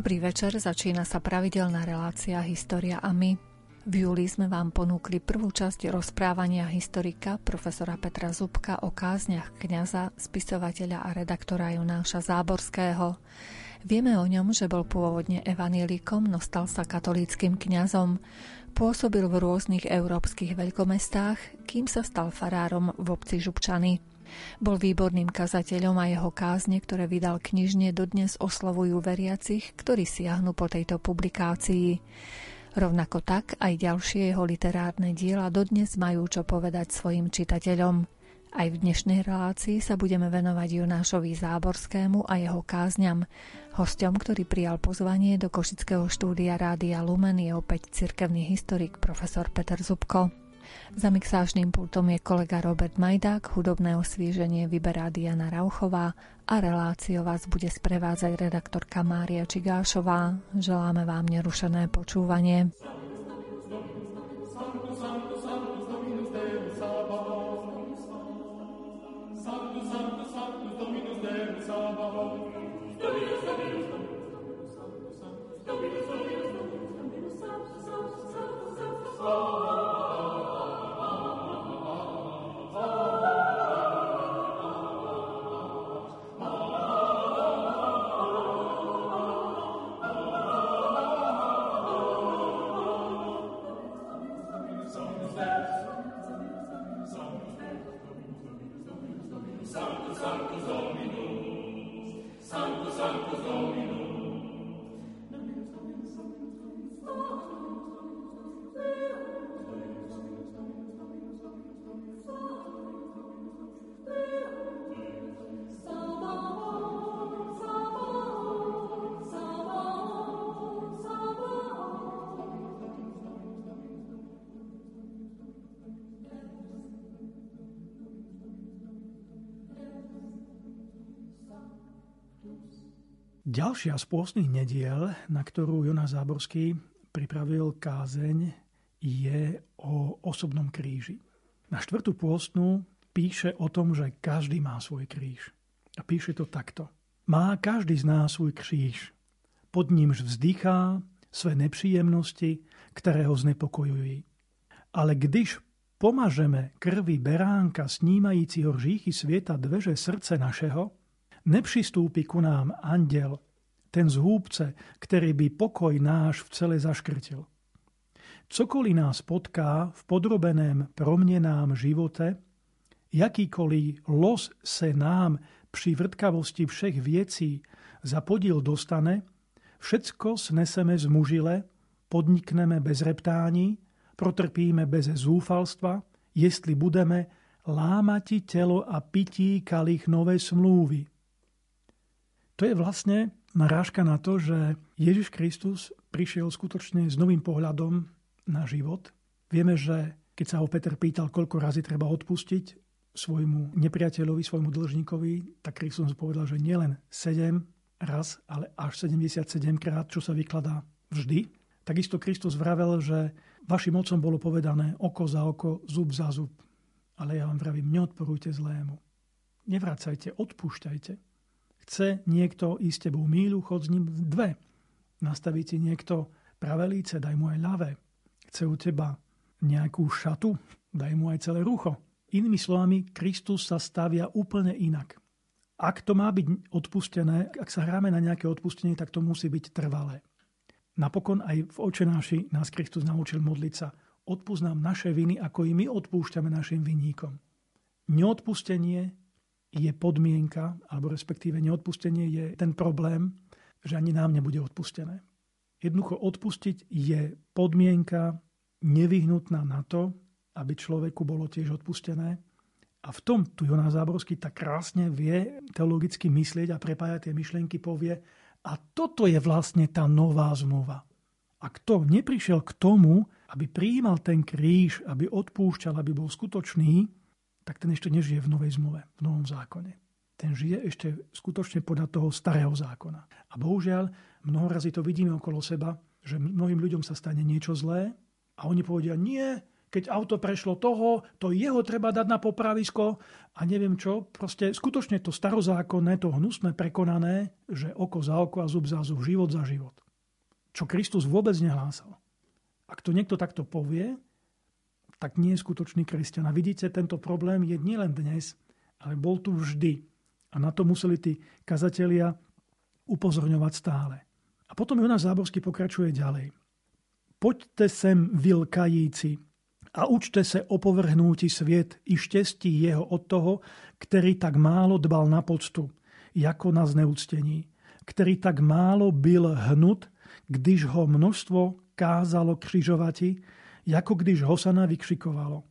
Dobrý večer, začína sa pravidelná relácia História a my. V júli sme vám ponúkli prvú časť rozprávania historika profesora Petra Zubka o kázniach kňaza, spisovateľa a redaktora Jonáša Záborského. Vieme o ňom, že bol pôvodne evanílikom, no stal sa katolíckým kňazom. Pôsobil v rôznych európskych veľkomestách, kým sa stal farárom v obci Župčany. Bol výborným kazateľom a jeho kázne, ktoré vydal knižne, dodnes oslovujú veriacich, ktorí siahnu po tejto publikácii. Rovnako tak aj ďalšie jeho literárne diela dodnes majú čo povedať svojim čitateľom. Aj v dnešnej relácii sa budeme venovať Jonášovi Záborskému a jeho kázňam. Hostom, ktorý prijal pozvanie do Košického štúdia Rádia Lumen je opäť cirkevný historik profesor Peter Zubko. Za mixážnym pultom je kolega Robert Majdák, hudobné osvieženie vyberá Diana Rauchová a reláciu vás bude sprevádzať redaktorka Mária Čigášová. Želáme vám nerušené počúvanie. Ďalšia z pôstnych nediel, na ktorú Jonas Záborský pripravil kázeň, je o osobnom kríži. Na štvrtú pôstnu píše o tom, že každý má svoj kríž. A píše to takto. Má každý z nás svoj kríž. Pod nímž vzdychá své nepříjemnosti, ktoré ho znepokojujú. Ale když pomažeme krvi beránka snímajícího říchy svieta dveže srdce našeho, nepřistúpi ku nám andel, ten z húbce, ktorý by pokoj náš v celé zaškrtil. Cokoliv nás potká v podrobeném promnenám živote, jakýkoliv los se nám při vrtkavosti všech věcí za podíl dostane, všetko sneseme z mužile, podnikneme bez reptání, protrpíme bez zúfalstva, jestli budeme lámati telo a pití kalich nové smlúvy. To je vlastne narážka na to, že Ježiš Kristus prišiel skutočne s novým pohľadom na život. Vieme, že keď sa ho Peter pýtal, koľko razy treba odpustiť svojmu nepriateľovi, svojmu dlžníkovi, tak Kristus povedal, že nielen 7 raz, ale až 77 krát, čo sa vykladá vždy. Takisto Kristus vravel, že vašim mocom bolo povedané oko za oko, zub za zub. Ale ja vám vravím, neodporujte zlému. Nevracajte, odpúšťajte. Chce niekto ísť tebou mílu, chod s ním dve. Nastaví ti niekto pravé daj mu aj ľavé. Chce u teba nejakú šatu, daj mu aj celé rucho. Inými slovami, Kristus sa stavia úplne inak. Ak to má byť odpustené, ak sa hráme na nejaké odpustenie, tak to musí byť trvalé. Napokon aj v očenáši nás Kristus naučil modliť sa. Odpúsť nám naše viny, ako i my odpúšťame našim vinníkom. Neodpustenie je podmienka, alebo respektíve neodpustenie je ten problém, že ani nám nebude odpustené. Jednoducho odpustiť je podmienka nevyhnutná na to, aby človeku bolo tiež odpustené. A v tom tu Joná Záborský tak krásne vie teologicky myslieť a prepájať tie myšlienky, povie, a toto je vlastne tá nová zmluva. A kto neprišiel k tomu, aby prijímal ten kríž, aby odpúšťal, aby bol skutočný, tak ten ešte nežije v novej zmluve, v novom zákone. Ten žije ešte skutočne podľa toho starého zákona. A bohužiaľ, mnoho razy to vidíme okolo seba, že mnohým ľuďom sa stane niečo zlé a oni povedia, nie, keď auto prešlo toho, to jeho treba dať na popravisko a neviem čo. Proste skutočne to starozákonné, to hnusné, prekonané, že oko za oko a zub za zub, život za život. Čo Kristus vôbec nehlásal. Ak to niekto takto povie, tak nie je skutočný kresťan. A vidíte, tento problém je nielen dnes, ale bol tu vždy. A na to museli tí kazatelia upozorňovať stále. A potom Jonáš Záborský pokračuje ďalej. Poďte sem, vilkajíci, a učte se opovrhnúti sviet i štestí jeho od toho, ktorý tak málo dbal na poctu, jako na zneúctení, ktorý tak málo byl hnut, když ho množstvo kázalo křižovati, jako když Hosana vykřikovalo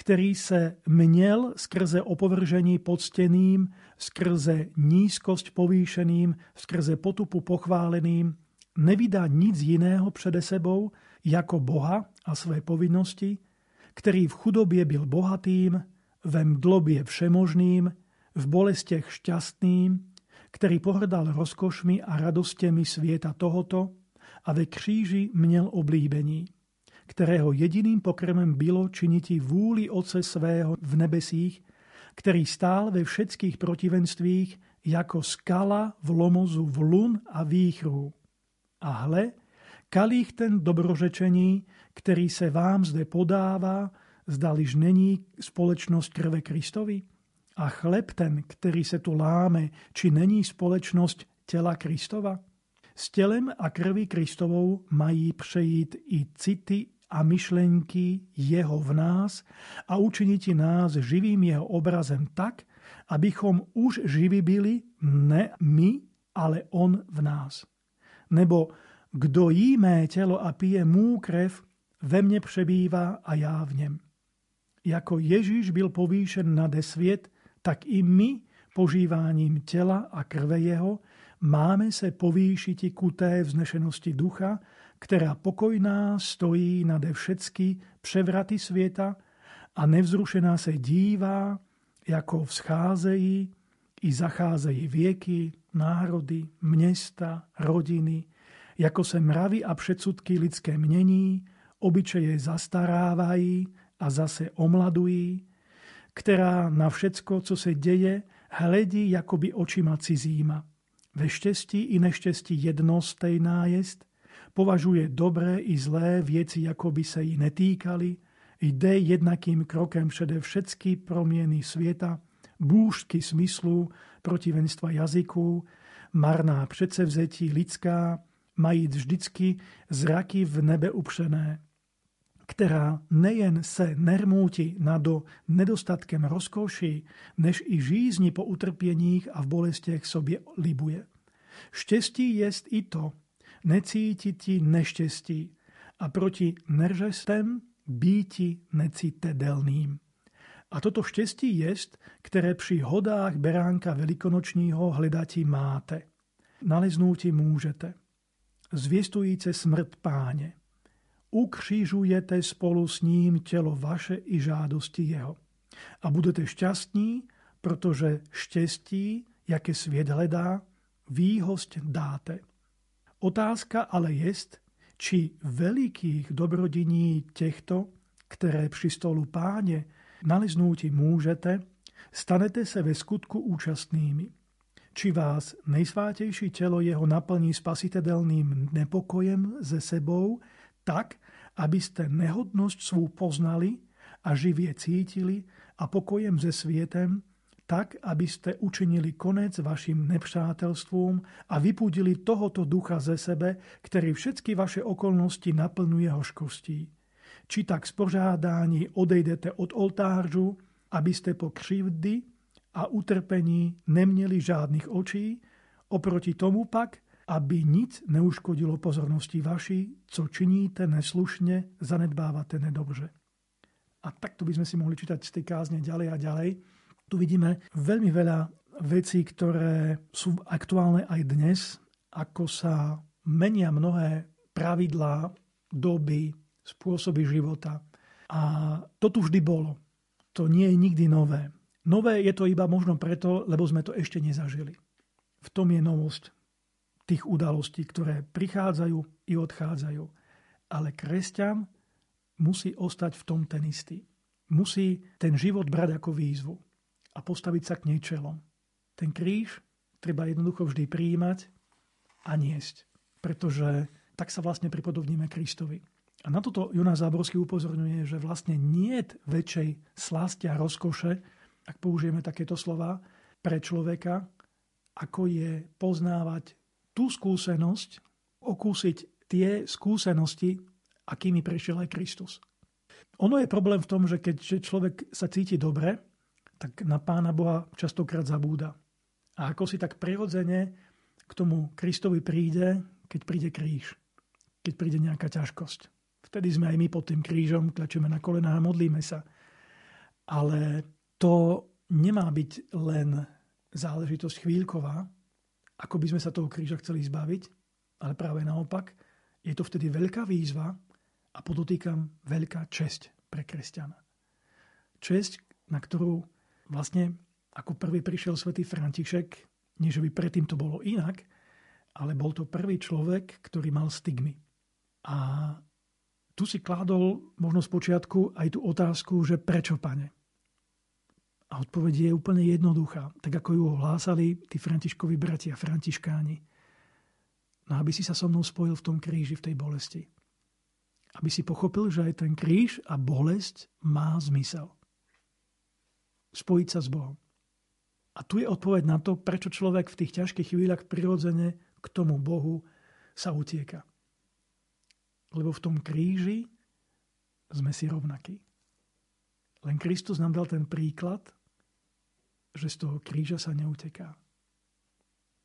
který se měl skrze opovržení pocteným, skrze nízkosť povýšeným, skrze potupu pochváleným, nevydá nic jiného přede sebou, jako Boha a své povinnosti, který v chudobě byl bohatým, ve mdlobě všemožným, v bolestech šťastným, který pohrdal rozkošmi a radostemi světa tohoto a ve kříži měl oblíbení ktorého jediným pokrmem bylo činiti vúli Oce svého v nebesích, ktorý stál ve všetkých protivenstvích jako skala v lomozu vlun a výchru. A hle, kalých ten dobrožečení, ktorý se vám zde podává, zdaliž není společnosť krve Kristovi? A chleb ten, ktorý se tu láme, či není společnosť tela Kristova? S telem a krví Kristovou mají přejít i city a myšlenky jeho v nás a učiniti nás živým jeho obrazem tak, abychom už živí byli, ne my, ale on v nás. Nebo kdo jí mé telo a pije mú krev, ve mne přebývá a já v něm. Jako Ježíš byl povýšen nad svět, tak i my požíváním tela a krve jeho máme se povýšiti ku té vznešenosti ducha, ktorá pokojná stojí nade všetky převraty svieta a nevzrušená se dívá, jako vzcházejí i zacházejí vieky, národy, města, rodiny, jako se mravy a předsudky lidské mění, obyčeje zastarávají a zase omladují, která na všecko, co se deje, hledí jakoby očima cizíma. Ve štěstí i neštěstí jednostejná jest, považuje dobré i zlé věci, jako by se jí netýkali, jde jednakým krokem všade všetky promieny sveta, búžky smyslu, protivenstva jazyků, marná předsevzetí lidská, mají vždycky zraky v nebe upřené, která nejen se nermúti nado nedostatkem rozkoší, než i žízni po utrpěních a v bolestiech sobě libuje. Štěstí jest i to, necítiti neštěstí a proti neržestem býti necitedelným. A toto štěstí jest, které při hodách beránka velikonočního hledati máte. Naleznúti môžete. Zvěstujíce smrt páně. Ukřižujete spolu s ním telo vaše i žádosti jeho. A budete šťastní, protože štěstí, jaké svět hledá, výhost dáte. Otázka ale jest, či velikých dobrodiní těchto, které při stolu páně naliznúti môžete, stanete se ve skutku účastnými. Či vás nejsvátejší telo jeho naplní spasiteľným nepokojem ze sebou, tak, aby ste nehodnosť svú poznali a živie cítili a pokojem ze svietem tak, aby ste učinili konec vašim nepřátelstvom a vypudili tohoto ducha ze sebe, ktorý všetky vaše okolnosti naplňuje hoškostí. Či tak spožádání odejdete od oltářu, aby ste po křivdy a utrpení neměli žádnych očí, oproti tomu pak, aby nic neuškodilo pozornosti vaší, co činíte neslušne, zanedbávate nedobře. A takto by sme si mohli čítať z tej kázne ďalej a ďalej. Tu vidíme veľmi veľa vecí, ktoré sú aktuálne aj dnes, ako sa menia mnohé pravidlá, doby, spôsoby života. A to tu vždy bolo. To nie je nikdy nové. Nové je to iba možno preto, lebo sme to ešte nezažili. V tom je novosť tých udalostí, ktoré prichádzajú i odchádzajú. Ale kresťan musí ostať v tom ten istý. Musí ten život brať ako výzvu a postaviť sa k nej čelom. Ten kríž treba jednoducho vždy prijímať a niesť, pretože tak sa vlastne pripodobníme Kristovi. A na toto Jonas Záborský upozorňuje, že vlastne nie väčšej slasti a rozkoše, ak použijeme takéto slova, pre človeka, ako je poznávať tú skúsenosť, okúsiť tie skúsenosti, akými prešiel aj Kristus. Ono je problém v tom, že keď človek sa cíti dobre, tak na Pána Boha častokrát zabúda. A ako si tak prirodzene k tomu Kristovi príde, keď príde kríž, keď príde nejaká ťažkosť. Vtedy sme aj my pod tým krížom, tlačíme na kolená a modlíme sa. Ale to nemá byť len záležitosť chvíľková, ako by sme sa toho kríža chceli zbaviť, ale práve naopak, je to vtedy veľká výzva a podotýkam veľká česť pre kresťana. Česť, na ktorú vlastne ako prvý prišiel svätý František, nie že by predtým to bolo inak, ale bol to prvý človek, ktorý mal stigmy. A tu si kládol možno z počiatku aj tú otázku, že prečo, pane? A odpoveď je úplne jednoduchá, tak ako ju hlásali tí františkovi bratia, františkáni. No aby si sa so mnou spojil v tom kríži, v tej bolesti. Aby si pochopil, že aj ten kríž a bolesť má zmysel. Spojiť sa s Bohom. A tu je odpoveď na to, prečo človek v tých ťažkých chvíľach prirodzene k tomu Bohu sa utieka. Lebo v tom kríži sme si rovnakí. Len Kristus nám dal ten príklad, že z toho kríža sa neuteká.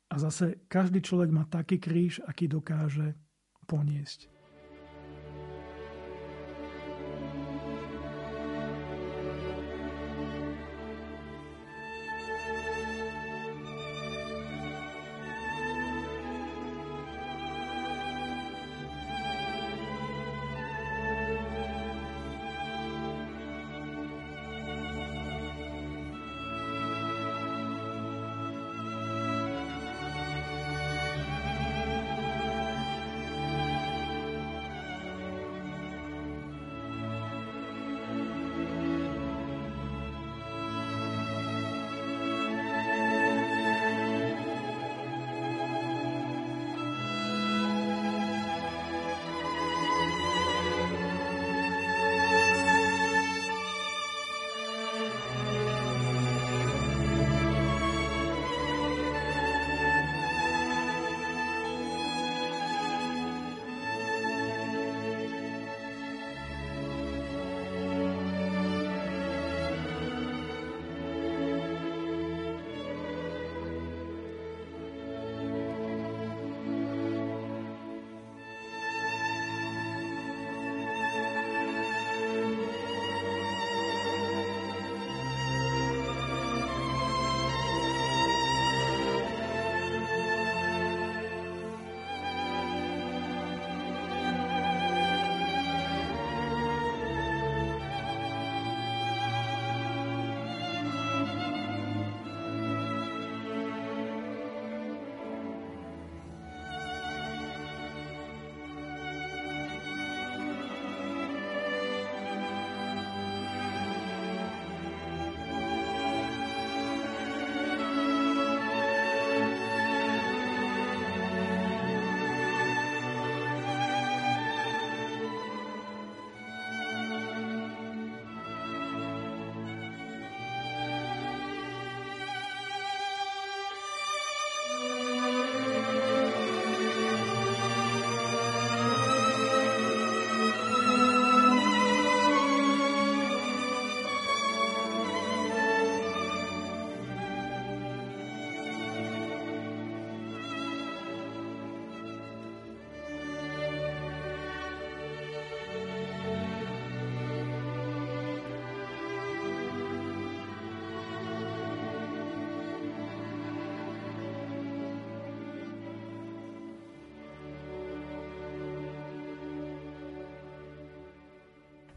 A zase každý človek má taký kríž, aký dokáže poniesť.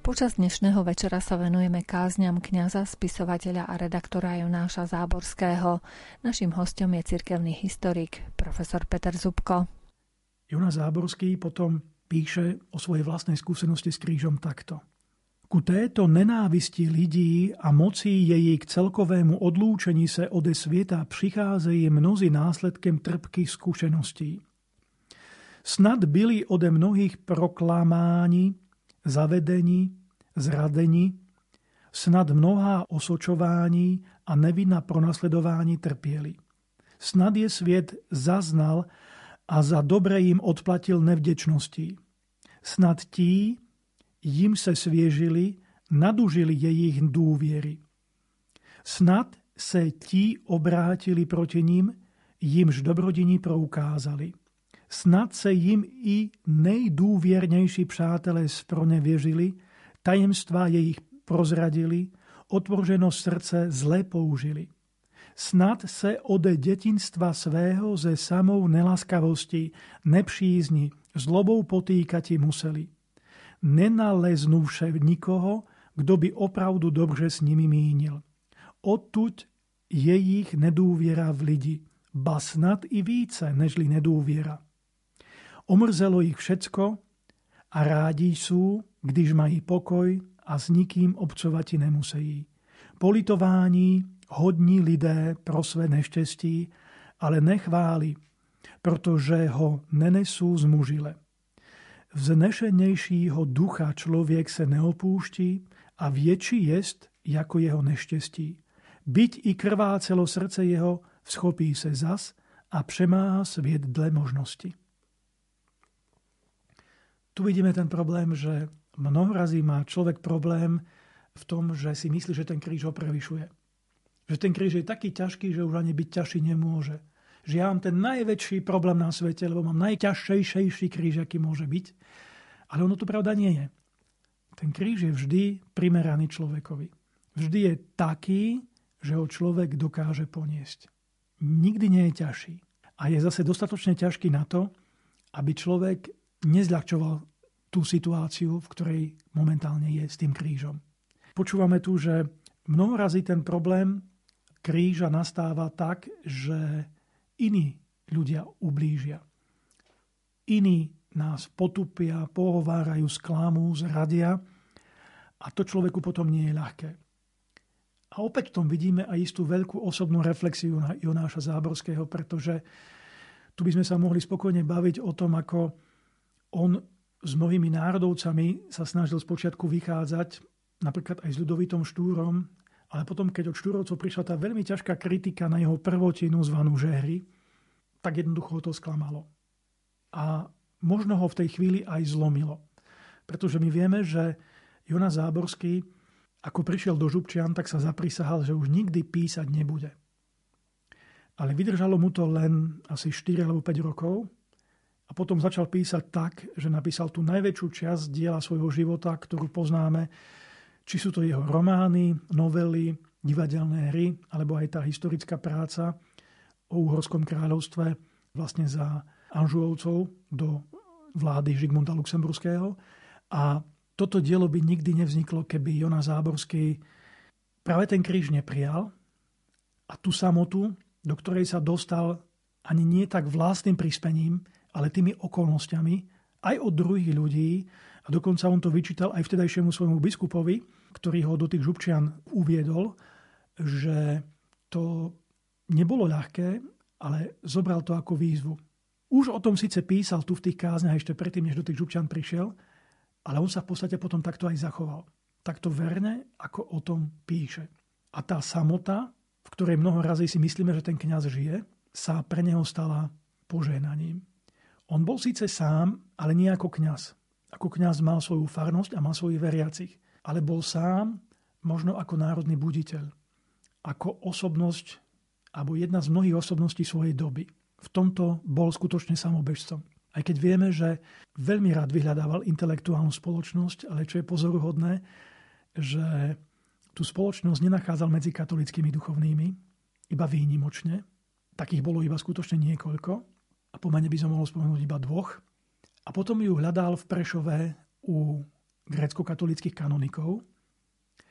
Počas dnešného večera sa venujeme kázňam kňaza, spisovateľa a redaktora Jonáša Záborského. Naším hostom je cirkevný historik profesor Peter Zubko. Jonáš Záborský potom píše o svojej vlastnej skúsenosti s krížom takto. Ku této nenávisti lidí a moci jej k celkovému odlúčení se ode sveta přicházejí mnozí následkem trpkých skúseností. Snad byli ode mnohých proklamáni, zavedení, zradení, snad mnohá osočování a nevinná pronasledování trpieli. Snad je svět zaznal a za dobre im odplatil nevdečností. Snad tí, jim se sviežili, nadužili jejich dôviery. Snad se tí obrátili proti ním, jimž dobrodiní proukázali. Snad se jim i nejdůvěrnější přátelé spronevěřili, tajemstvá jejich prozradili, otvořeno srdce zle použili. Snad se ode detinstva svého ze samou nelaskavosti, nepřízni, zlobou potýkati museli. Nenaleznúše nikoho, kdo by opravdu dobře s nimi mínil. Odtuď je ich nedůvěra v lidi, ba snad i více nežli nedůvěra. Omrzelo ich všetko a rádi sú, když mají pokoj a s nikým obcovati nemusejí. Politování hodní lidé pro své neštěstí, ale nechváli, protože ho nenesú zmužile. Vznešenejšího ducha člověk se neopúští a větší jest jako jeho neštěstí. Byť i krvácelo srdce jeho, schopí se zas a přemáha svět dle možnosti. Tu vidíme ten problém, že mnoho razí má človek problém v tom, že si myslí, že ten kríž ho prevyšuje. Že ten kríž je taký ťažký, že už ani byť ťažší nemôže. Že ja mám ten najväčší problém na svete, lebo mám najťažšejší kríž, aký môže byť. Ale ono to pravda nie je. Ten kríž je vždy primeraný človekovi. Vždy je taký, že ho človek dokáže poniesť. Nikdy nie je ťažší. A je zase dostatočne ťažký na to, aby človek nezľahčoval tú situáciu, v ktorej momentálne je s tým krížom. Počúvame tu, že mnoho ten problém kríža nastáva tak, že iní ľudia ublížia. Iní nás potupia, pohovárajú, sklamú, zradia a to človeku potom nie je ľahké. A opäť v tom vidíme aj istú veľkú osobnú reflexiu na Jonáša Záborského, pretože tu by sme sa mohli spokojne baviť o tom, ako on s mnohými národovcami sa snažil spočiatku vychádzať, napríklad aj s ľudovitom Štúrom, ale potom, keď od Štúrovcov prišla tá veľmi ťažká kritika na jeho prvotinu zvanú žehry, tak jednoducho ho to sklamalo. A možno ho v tej chvíli aj zlomilo. Pretože my vieme, že Jonas Záborský, ako prišiel do Župčian, tak sa zaprisahal, že už nikdy písať nebude. Ale vydržalo mu to len asi 4 alebo 5 rokov a potom začal písať tak, že napísal tú najväčšiu časť diela svojho života, ktorú poznáme či sú to jeho romány, novely, divadelné hry, alebo aj tá historická práca o Uhorskom kráľovstve vlastne za Anžuovcov do vlády Žigmunda Luxemburského. A toto dielo by nikdy nevzniklo, keby Jonas Záborský práve ten kríž neprijal a tú samotu, do ktorej sa dostal ani nie tak vlastným prispením, ale tými okolnostiami, aj od druhých ľudí, a dokonca on to vyčítal aj vtedajšiemu svojmu biskupovi, ktorý ho do tých župčian uviedol, že to nebolo ľahké, ale zobral to ako výzvu. Už o tom síce písal tu v tých kázniach ešte predtým, než do tých župčian prišiel, ale on sa v podstate potom takto aj zachoval. Takto verne, ako o tom píše. A tá samota, v ktorej mnoho razy si myslíme, že ten kňaz žije, sa pre neho stala požehnaním. On bol síce sám, ale nie ako kňaz. Ako kňaz mal svoju farnosť a mal svojich veriacich ale bol sám možno ako národný buditeľ, ako osobnosť alebo jedna z mnohých osobností svojej doby. V tomto bol skutočne samobežcom. Aj keď vieme, že veľmi rád vyhľadával intelektuálnu spoločnosť, ale čo je pozoruhodné, že tú spoločnosť nenachádzal medzi katolickými duchovnými, iba výnimočne. Takých bolo iba skutočne niekoľko. A po mene by som mohol spomenúť iba dvoch. A potom ju hľadal v Prešove u grécko-katolických kanonikov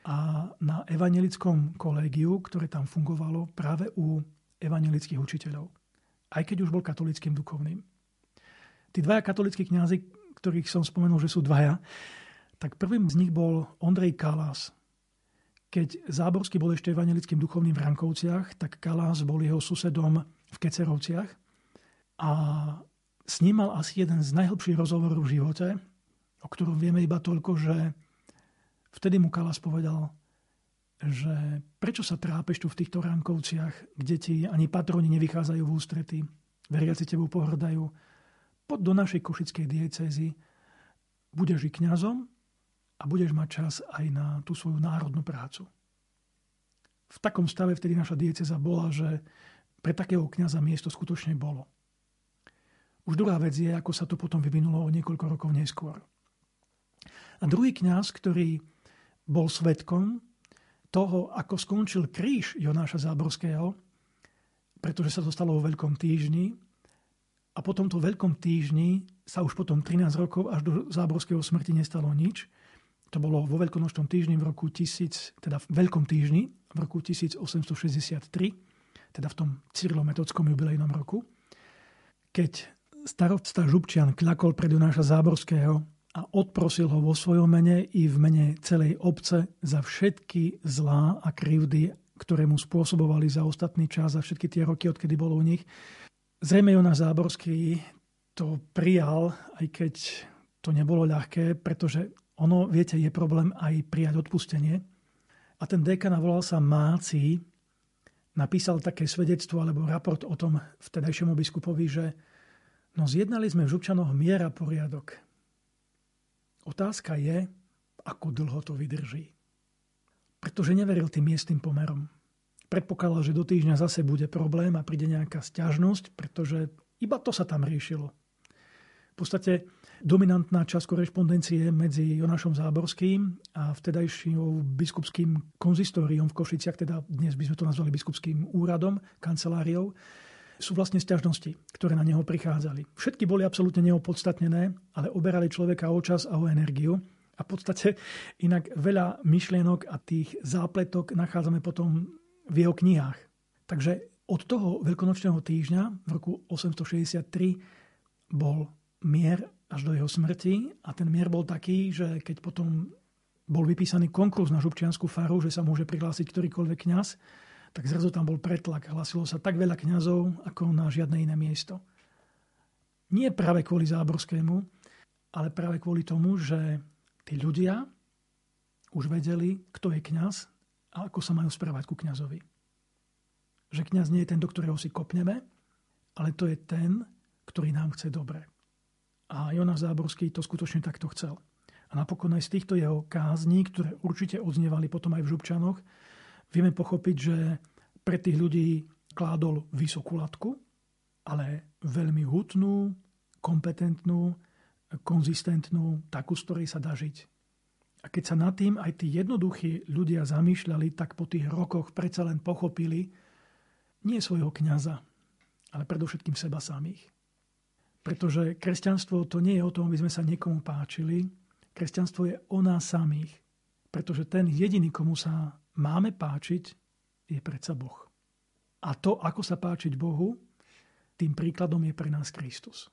a na evangelickom kolégiu, ktoré tam fungovalo práve u evangelických učiteľov. Aj keď už bol katolickým duchovným. Tí dvaja katolickí kňazi, ktorých som spomenul, že sú dvaja, tak prvým z nich bol Ondrej Kalás. Keď Záborský bol ešte evangelickým duchovným v Rankovciach, tak Kalás bol jeho susedom v Kecerovciach a s ním mal asi jeden z najhlbších rozhovorov v živote, o ktorom vieme iba toľko, že vtedy mu Kalás povedal, že prečo sa trápeš tu v týchto Rankovciach, kde ti ani patroni nevychádzajú v ústrety, veriaci tebou pohrdajú, poď do našej košickej diecézy, budeš i kňazom a budeš mať čas aj na tú svoju národnú prácu. V takom stave vtedy naša dieceza bola, že pre takého kňaza miesto skutočne bolo. Už druhá vec je, ako sa to potom vyvinulo o niekoľko rokov neskôr. A druhý kňaz, ktorý bol svetkom toho, ako skončil kríž Jonáša Záborského, pretože sa to stalo vo Veľkom týždni, a po tomto Veľkom týždni sa už potom 13 rokov až do Záborského smrti nestalo nič, to bolo vo Veľkonočnom týždni v roku 1000, teda v Veľkom týždni v roku 1863, teda v tom cyrilometodskom jubilejnom roku, keď starosta Župčian kľakol pred Jonáša Záborského a odprosil ho vo svojom mene i v mene celej obce za všetky zlá a krivdy, ktoré mu spôsobovali za ostatný čas, za všetky tie roky, odkedy bol u nich. Zrejme Jonáš Záborský to prijal, aj keď to nebolo ľahké, pretože ono, viete, je problém aj prijať odpustenie. A ten dekan volal sa Máci, napísal také svedectvo alebo raport o tom vtedajšiemu biskupovi, že no zjednali sme v Župčanoch miera poriadok. Otázka je, ako dlho to vydrží. Pretože neveril tým miestnym pomerom. Predpokladal, že do týždňa zase bude problém a príde nejaká stiažnosť, pretože iba to sa tam riešilo. V podstate dominantná časť korešpondencie medzi Jonášom Záborským a vtedajším biskupským konzistóriom v Košiciach, teda dnes by sme to nazvali biskupským úradom, kanceláriou, sú vlastne stiažnosti, ktoré na neho prichádzali. Všetky boli absolútne neopodstatnené, ale oberali človeka o čas a o energiu. A v podstate inak veľa myšlienok a tých zápletok nachádzame potom v jeho knihách. Takže od toho veľkonočného týždňa v roku 863 bol mier až do jeho smrti a ten mier bol taký, že keď potom bol vypísaný konkurs na župčianskú faru, že sa môže prihlásiť ktorýkoľvek kňaz, tak zrazu tam bol pretlak. Hlasilo sa tak veľa kňazov, ako na žiadne iné miesto. Nie práve kvôli Záborskému, ale práve kvôli tomu, že tí ľudia už vedeli, kto je kňaz a ako sa majú správať ku kňazovi. Že kňaz nie je ten, do ktorého si kopneme, ale to je ten, ktorý nám chce dobre. A Jonáš Záborský to skutočne takto chcel. A napokon aj z týchto jeho kázní, ktoré určite odznievali potom aj v Župčanoch, vieme pochopiť, že pre tých ľudí kládol vysokú latku, ale veľmi hutnú, kompetentnú, konzistentnú, takú, z ktorej sa dá žiť. A keď sa nad tým aj tí jednoduchí ľudia zamýšľali, tak po tých rokoch predsa len pochopili nie svojho kňaza, ale predovšetkým seba samých. Pretože kresťanstvo to nie je o tom, aby sme sa niekomu páčili. Kresťanstvo je o nás samých. Pretože ten jediný, komu sa máme páčiť, je predsa Boh. A to, ako sa páčiť Bohu, tým príkladom je pre nás Kristus.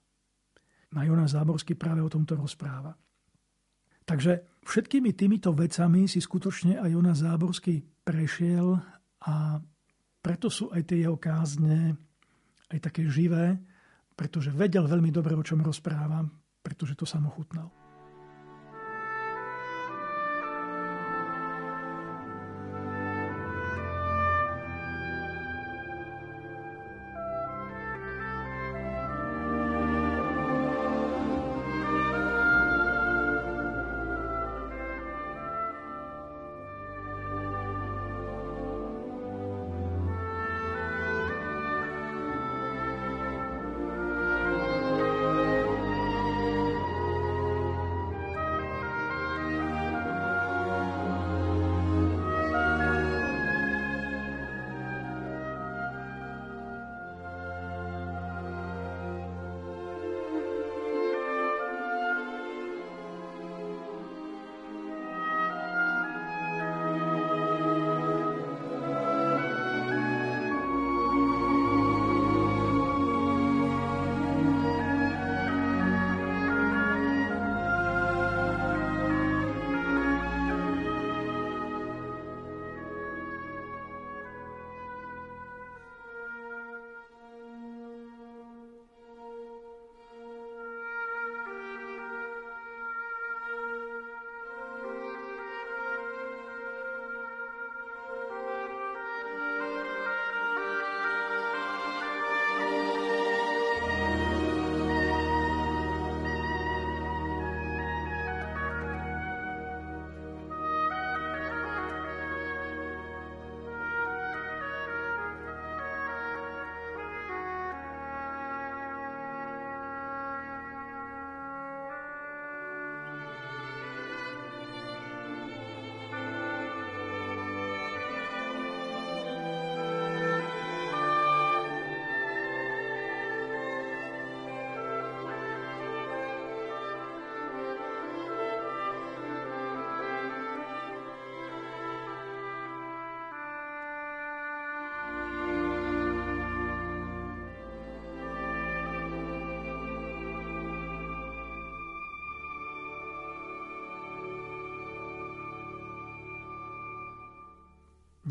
Na Jonáš Záborský práve o tomto rozpráva. Takže všetkými týmito vecami si skutočne aj Jonáš Záborský prešiel a preto sú aj tie jeho kázne aj také živé, pretože vedel veľmi dobre, o čom rozprávam, pretože to sa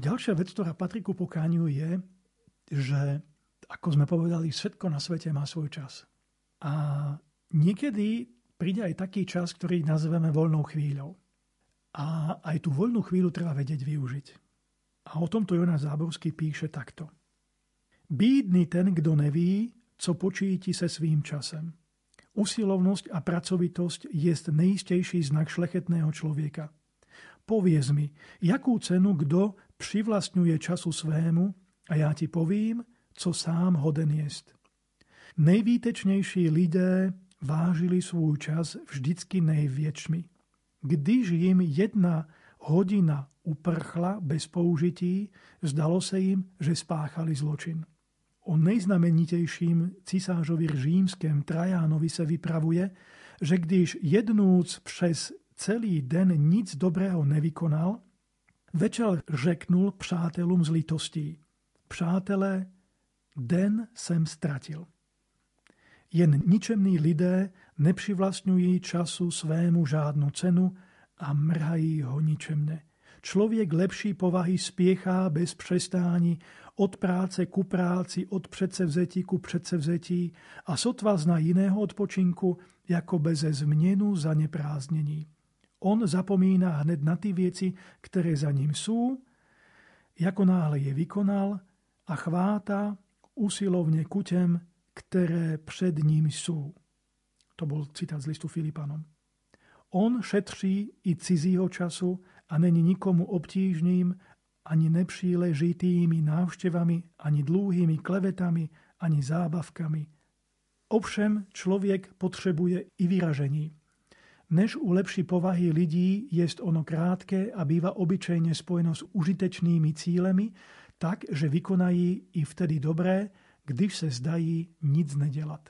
Ďalšia vec, ktorá patrí ku pokániu je, že ako sme povedali, všetko na svete má svoj čas. A niekedy príde aj taký čas, ktorý nazveme voľnou chvíľou. A aj tú voľnú chvíľu treba vedieť využiť. A o tomto Jonas Záborský píše takto. Bídny ten, kdo neví, co počíti se svým časem. Usilovnosť a pracovitosť je nejistejší znak šlechetného človeka. Poviez mi, jakú cenu kdo přivlastňuje času svému a ja ti povím, co sám hoden jest. Nejvýtečnejší lidé vážili svůj čas vždycky největšmi. Když jim jedna hodina uprchla bez použití, zdalo se jim, že spáchali zločin. O nejznamenitejším cisážovi římském Trajánovi se vypravuje, že když jednúc přes celý den nic dobrého nevykonal, večer řeknul přátelům z litostí. Přátelé, den jsem stratil. Jen ničemní lidé nepřivlastňují času svému žádnou cenu a mrhají ho ničemne. Člověk lepší povahy spěchá bez přestání od práce ku práci, od předsevzetí ku předsevzetí a sotva zna jiného odpočinku, jako beze změnu za neprázdnění. On zapomíná hned na ty věci, které za ním sú, jako náhle je vykonal a chváta usilovne kutem, ktoré pred ním sú. To bol citát z listu Filipanom. On šetří i cizího času a není nikomu obtížným ani nepříležitými návštevami, ani dlúhými klevetami, ani zábavkami. Ovšem človek potrebuje i vyražení. Než u lepší povahy lidí jest ono krátke a býva obyčejne spojeno s užitečnými cílemi, tak, že vykonají i vtedy dobré, když se zdají nic nedělat.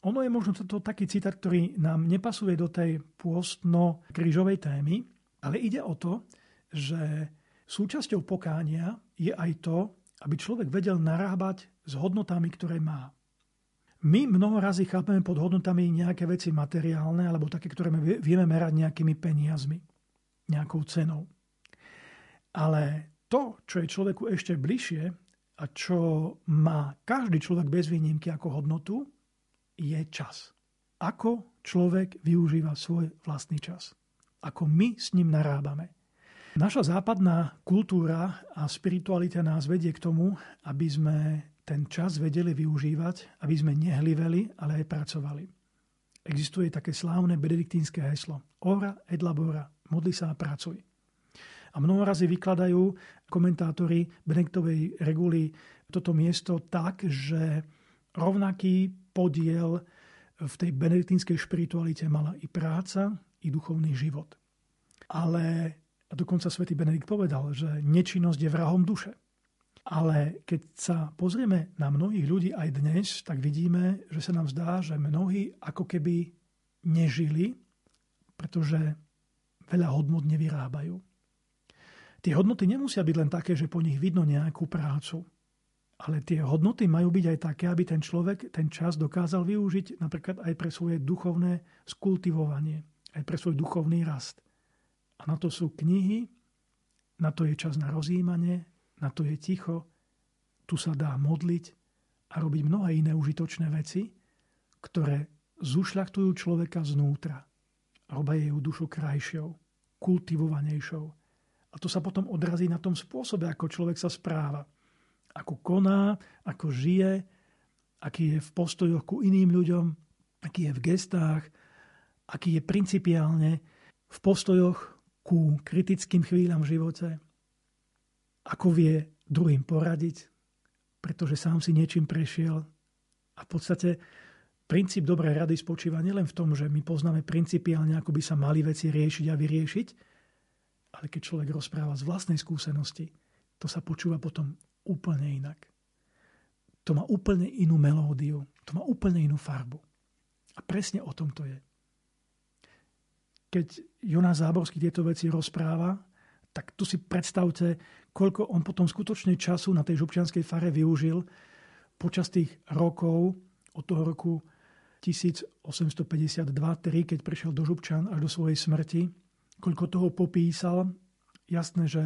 Ono je možno to taký citát, ktorý nám nepasuje do tej pôstno-krížovej témy, ale ide o to, že súčasťou pokánia je aj to, aby človek vedel narábať s hodnotami, ktoré má. My mnoho razy chápeme pod hodnotami nejaké veci materiálne alebo také, ktoré my vieme merať nejakými peniazmi, nejakou cenou. Ale to, čo je človeku ešte bližšie a čo má každý človek bez výnimky ako hodnotu, je čas. Ako človek využíva svoj vlastný čas. Ako my s ním narábame. Naša západná kultúra a spiritualita nás vedie k tomu, aby sme ten čas vedeli využívať, aby sme nehliveli, ale aj pracovali. Existuje také slávne benediktínske heslo. Ora et labora, modli sa a pracuj. A mnoho razy vykladajú komentátori Benediktovej reguly toto miesto tak, že rovnaký podiel v tej benediktínskej špiritualite mala i práca, i duchovný život. Ale a dokonca svätý Benedikt povedal, že nečinnosť je vrahom duše. Ale keď sa pozrieme na mnohých ľudí aj dnes, tak vidíme, že sa nám zdá, že mnohí ako keby nežili, pretože veľa hodnot nevyrábajú. Tie hodnoty nemusia byť len také, že po nich vidno nejakú prácu. Ale tie hodnoty majú byť aj také, aby ten človek ten čas dokázal využiť napríklad aj pre svoje duchovné skultivovanie, aj pre svoj duchovný rast. A na to sú knihy, na to je čas na rozjímanie, na to je ticho, tu sa dá modliť a robiť mnohé iné užitočné veci, ktoré zušľachtujú človeka znútra. Robia jej dušu krajšou, kultivovanejšou. A to sa potom odrazí na tom spôsobe, ako človek sa správa. Ako koná, ako žije, aký je v postojoch ku iným ľuďom, aký je v gestách, aký je principiálne v postojoch ku kritickým chvíľam v živote, ako vie druhým poradiť, pretože sám si niečím prešiel. A v podstate princíp dobrej rady spočíva nielen v tom, že my poznáme principiálne, ako by sa mali veci riešiť a vyriešiť, ale keď človek rozpráva z vlastnej skúsenosti, to sa počúva potom úplne inak. To má úplne inú melódiu, to má úplne inú farbu. A presne o tom to je. Keď Jonas Záborský tieto veci rozpráva, tak tu si predstavte, koľko on potom skutočne času na tej župčianskej fare využil počas tých rokov, od toho roku 1852-3, keď prišiel do Župčan až do svojej smrti, koľko toho popísal. Jasné, že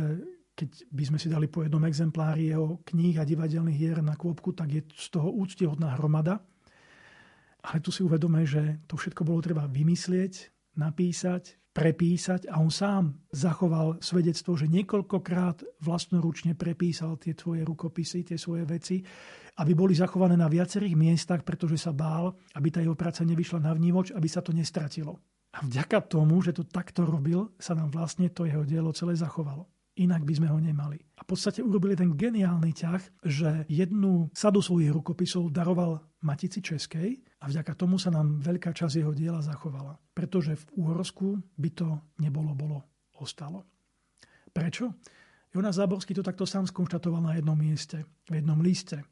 keď by sme si dali po jednom exemplári jeho kníh a divadelných hier na kôpku, tak je z toho úctihodná hromada. Ale tu si uvedome, že to všetko bolo treba vymyslieť, napísať, prepísať a on sám zachoval svedectvo, že niekoľkokrát vlastnoručne prepísal tie tvoje rukopisy, tie svoje veci, aby boli zachované na viacerých miestach, pretože sa bál, aby tá jeho práca nevyšla na vnívoč, aby sa to nestratilo. A vďaka tomu, že to takto robil, sa nám vlastne to jeho dielo celé zachovalo. Inak by sme ho nemali. A v podstate urobili ten geniálny ťah, že jednu sadu svojich rukopisov daroval Matici Českej a vďaka tomu sa nám veľká časť jeho diela zachovala. Pretože v Uhorsku by to nebolo bolo ostalo. Prečo? Jonas Záborský to takto sám skonštatoval na jednom mieste, v jednom liste.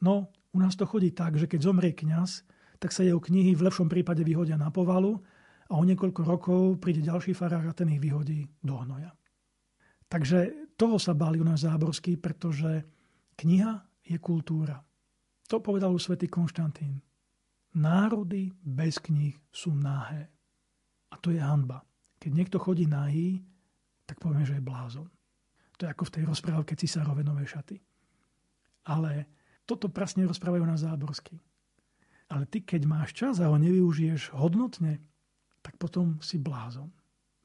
No, u nás to chodí tak, že keď zomrie kňaz, tak sa jeho knihy v lepšom prípade vyhodia na povalu a o niekoľko rokov príde ďalší farár a ten ich vyhodí do hnoja. Takže toho sa bál Jonáš Záborský, pretože kniha je kultúra. To povedal svätý Konštantín. Národy bez kníh sú náhé. A to je hanba. Keď niekto chodí nahý, tak povieme, že je blázon. To je ako v tej rozprávke Cisárove nové šaty. Ale toto presne rozprávajú na Záborsky. Ale ty, keď máš čas a ho nevyužiješ hodnotne, tak potom si blázon.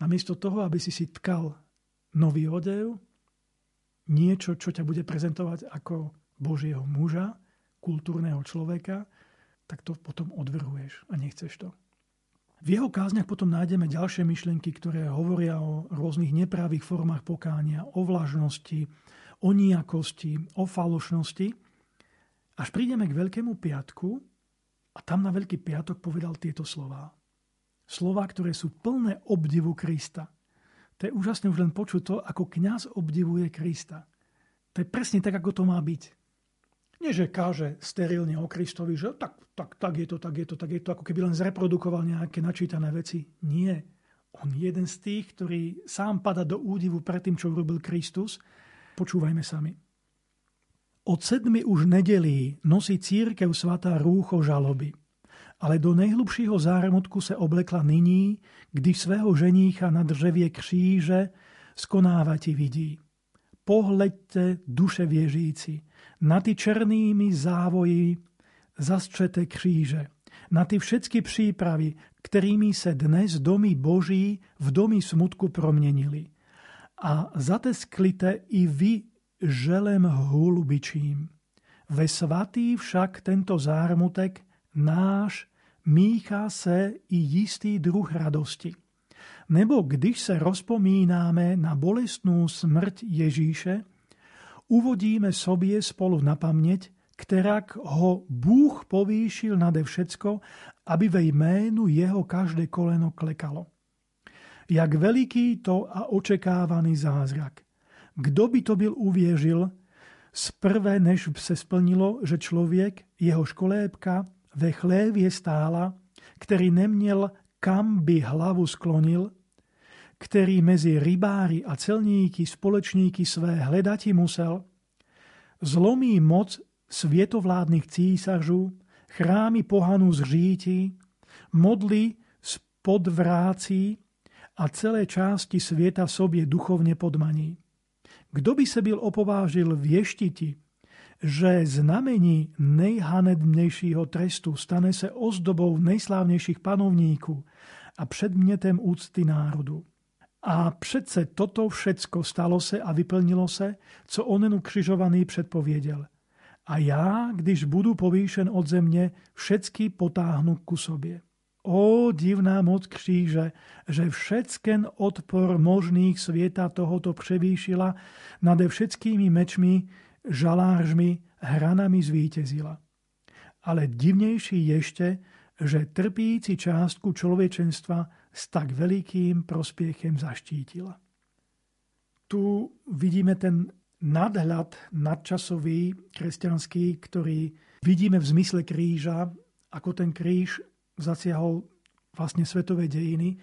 Namiesto toho, aby si si tkal nový odev, niečo, čo ťa bude prezentovať ako Božieho muža, kultúrneho človeka, tak to potom odvrhuješ a nechceš to. V jeho kázniach potom nájdeme ďalšie myšlienky, ktoré hovoria o rôznych nepravých formách pokánia, o vlažnosti, o nijakosti, o falošnosti. Až prídeme k Veľkému piatku a tam na Veľký piatok povedal tieto slová. Slová, ktoré sú plné obdivu Krista. To je úžasné už len počuť to, ako kňaz obdivuje Krista. To je presne tak, ako to má byť. Nie, že káže sterilne o Kristovi, že tak, tak, tak je to, tak je to, tak je to, ako keby len zreprodukoval nejaké načítané veci. Nie. On je jeden z tých, ktorý sám pada do údivu pred tým, čo urobil Kristus. Počúvajme sami. Od sedmi už nedelí nosí církev svatá rúcho žaloby ale do nejhlubšího zármutku se oblekla nyní, kdy svého ženícha na dřevě kříže skonávati vidí. Pohleďte, duše věřící, na ty černými závoji zastřete kříže, na ty všetky přípravy, kterými se dnes domy boží v domy smutku proměnili. A zatesklite i vy želem hulubičím. Ve svatý však tento zármutek náš míchá se i jistý druh radosti. Nebo když se rozpomínáme na bolestnou smrť Ježíše, uvodíme sobě spolu na paměť, kterak ho Bůh povýšil nade všecko, aby ve jménu jeho každé koleno klekalo. Jak veliký to a očekávaný zázrak. Kdo by to byl uvěřil, sprve než se splnilo, že člověk, jeho školébka, ve chlévě stála, který neměl kam by hlavu sklonil, který mezi rybáry a celníky společníky své hledati musel, zlomí moc světovládnych císařů, chrámy pohanu zřítí, modly spodvrácí a celé části světa sobě duchovně podmaní. Kdo by se byl opovážil věštiti, že znamení nejhanebnejšího trestu stane se ozdobou nejslávnejších panovníků a předmětem úcty národu. A přece toto všecko stalo se a vyplnilo se, co onenu křižovaný předpověděl. A já, když budu povýšen od země, všecky potáhnu ku sobě. O divná moc kříže, že všecken odpor možných světa tohoto převýšila nade všetkými mečmi, žaláržmi, hranami zvítězila. Ale divnejší ešte, že trpíci částku človečenstva s tak velikým prospiechem zaštítila. Tu vidíme ten nadhľad nadčasový kresťanský, ktorý vidíme v zmysle kríža, ako ten kríž zasiahol vlastne svetové dejiny.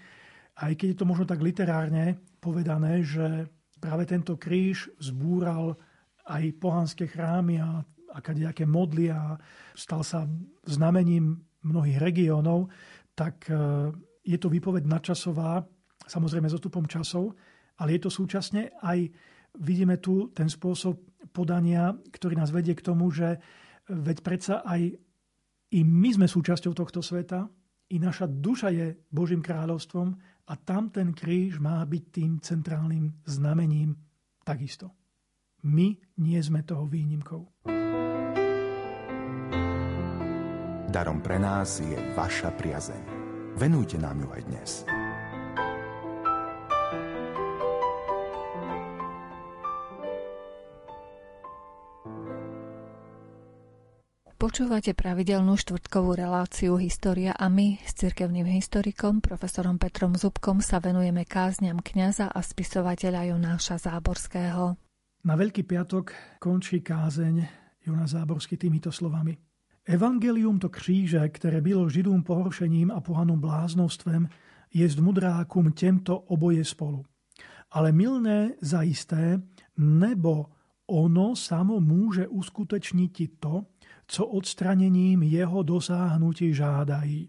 Aj keď je to možno tak literárne povedané, že práve tento kríž zbúral aj pohanské chrámy a nejaké modly a stal sa znamením mnohých regiónov, tak e, je to výpoveď nadčasová, samozrejme s odstupom časov, ale je to súčasne aj vidíme tu ten spôsob podania, ktorý nás vedie k tomu, že veď predsa aj i my sme súčasťou tohto sveta, i naša duša je Božím kráľovstvom a tam ten kríž má byť tým centrálnym znamením takisto. My nie sme toho výnimkou. Darom pre nás je vaša priazeň. Venujte nám ju aj dnes. Počúvate pravidelnú štvrtkovú reláciu História a my s cirkevným historikom profesorom Petrom Zubkom sa venujeme kázňam kňaza a spisovateľa Jonáša Záborského. Na Veľký piatok končí kázeň Jonáš Záborský týmito slovami. Evangelium to kříže, které bylo židům pohoršením a pohanům bláznovstvem, jest mudrákum těmto oboje spolu. Ale milné zajisté, nebo ono samo může uskutečnit to, co odstranením jeho dosáhnutí žádají.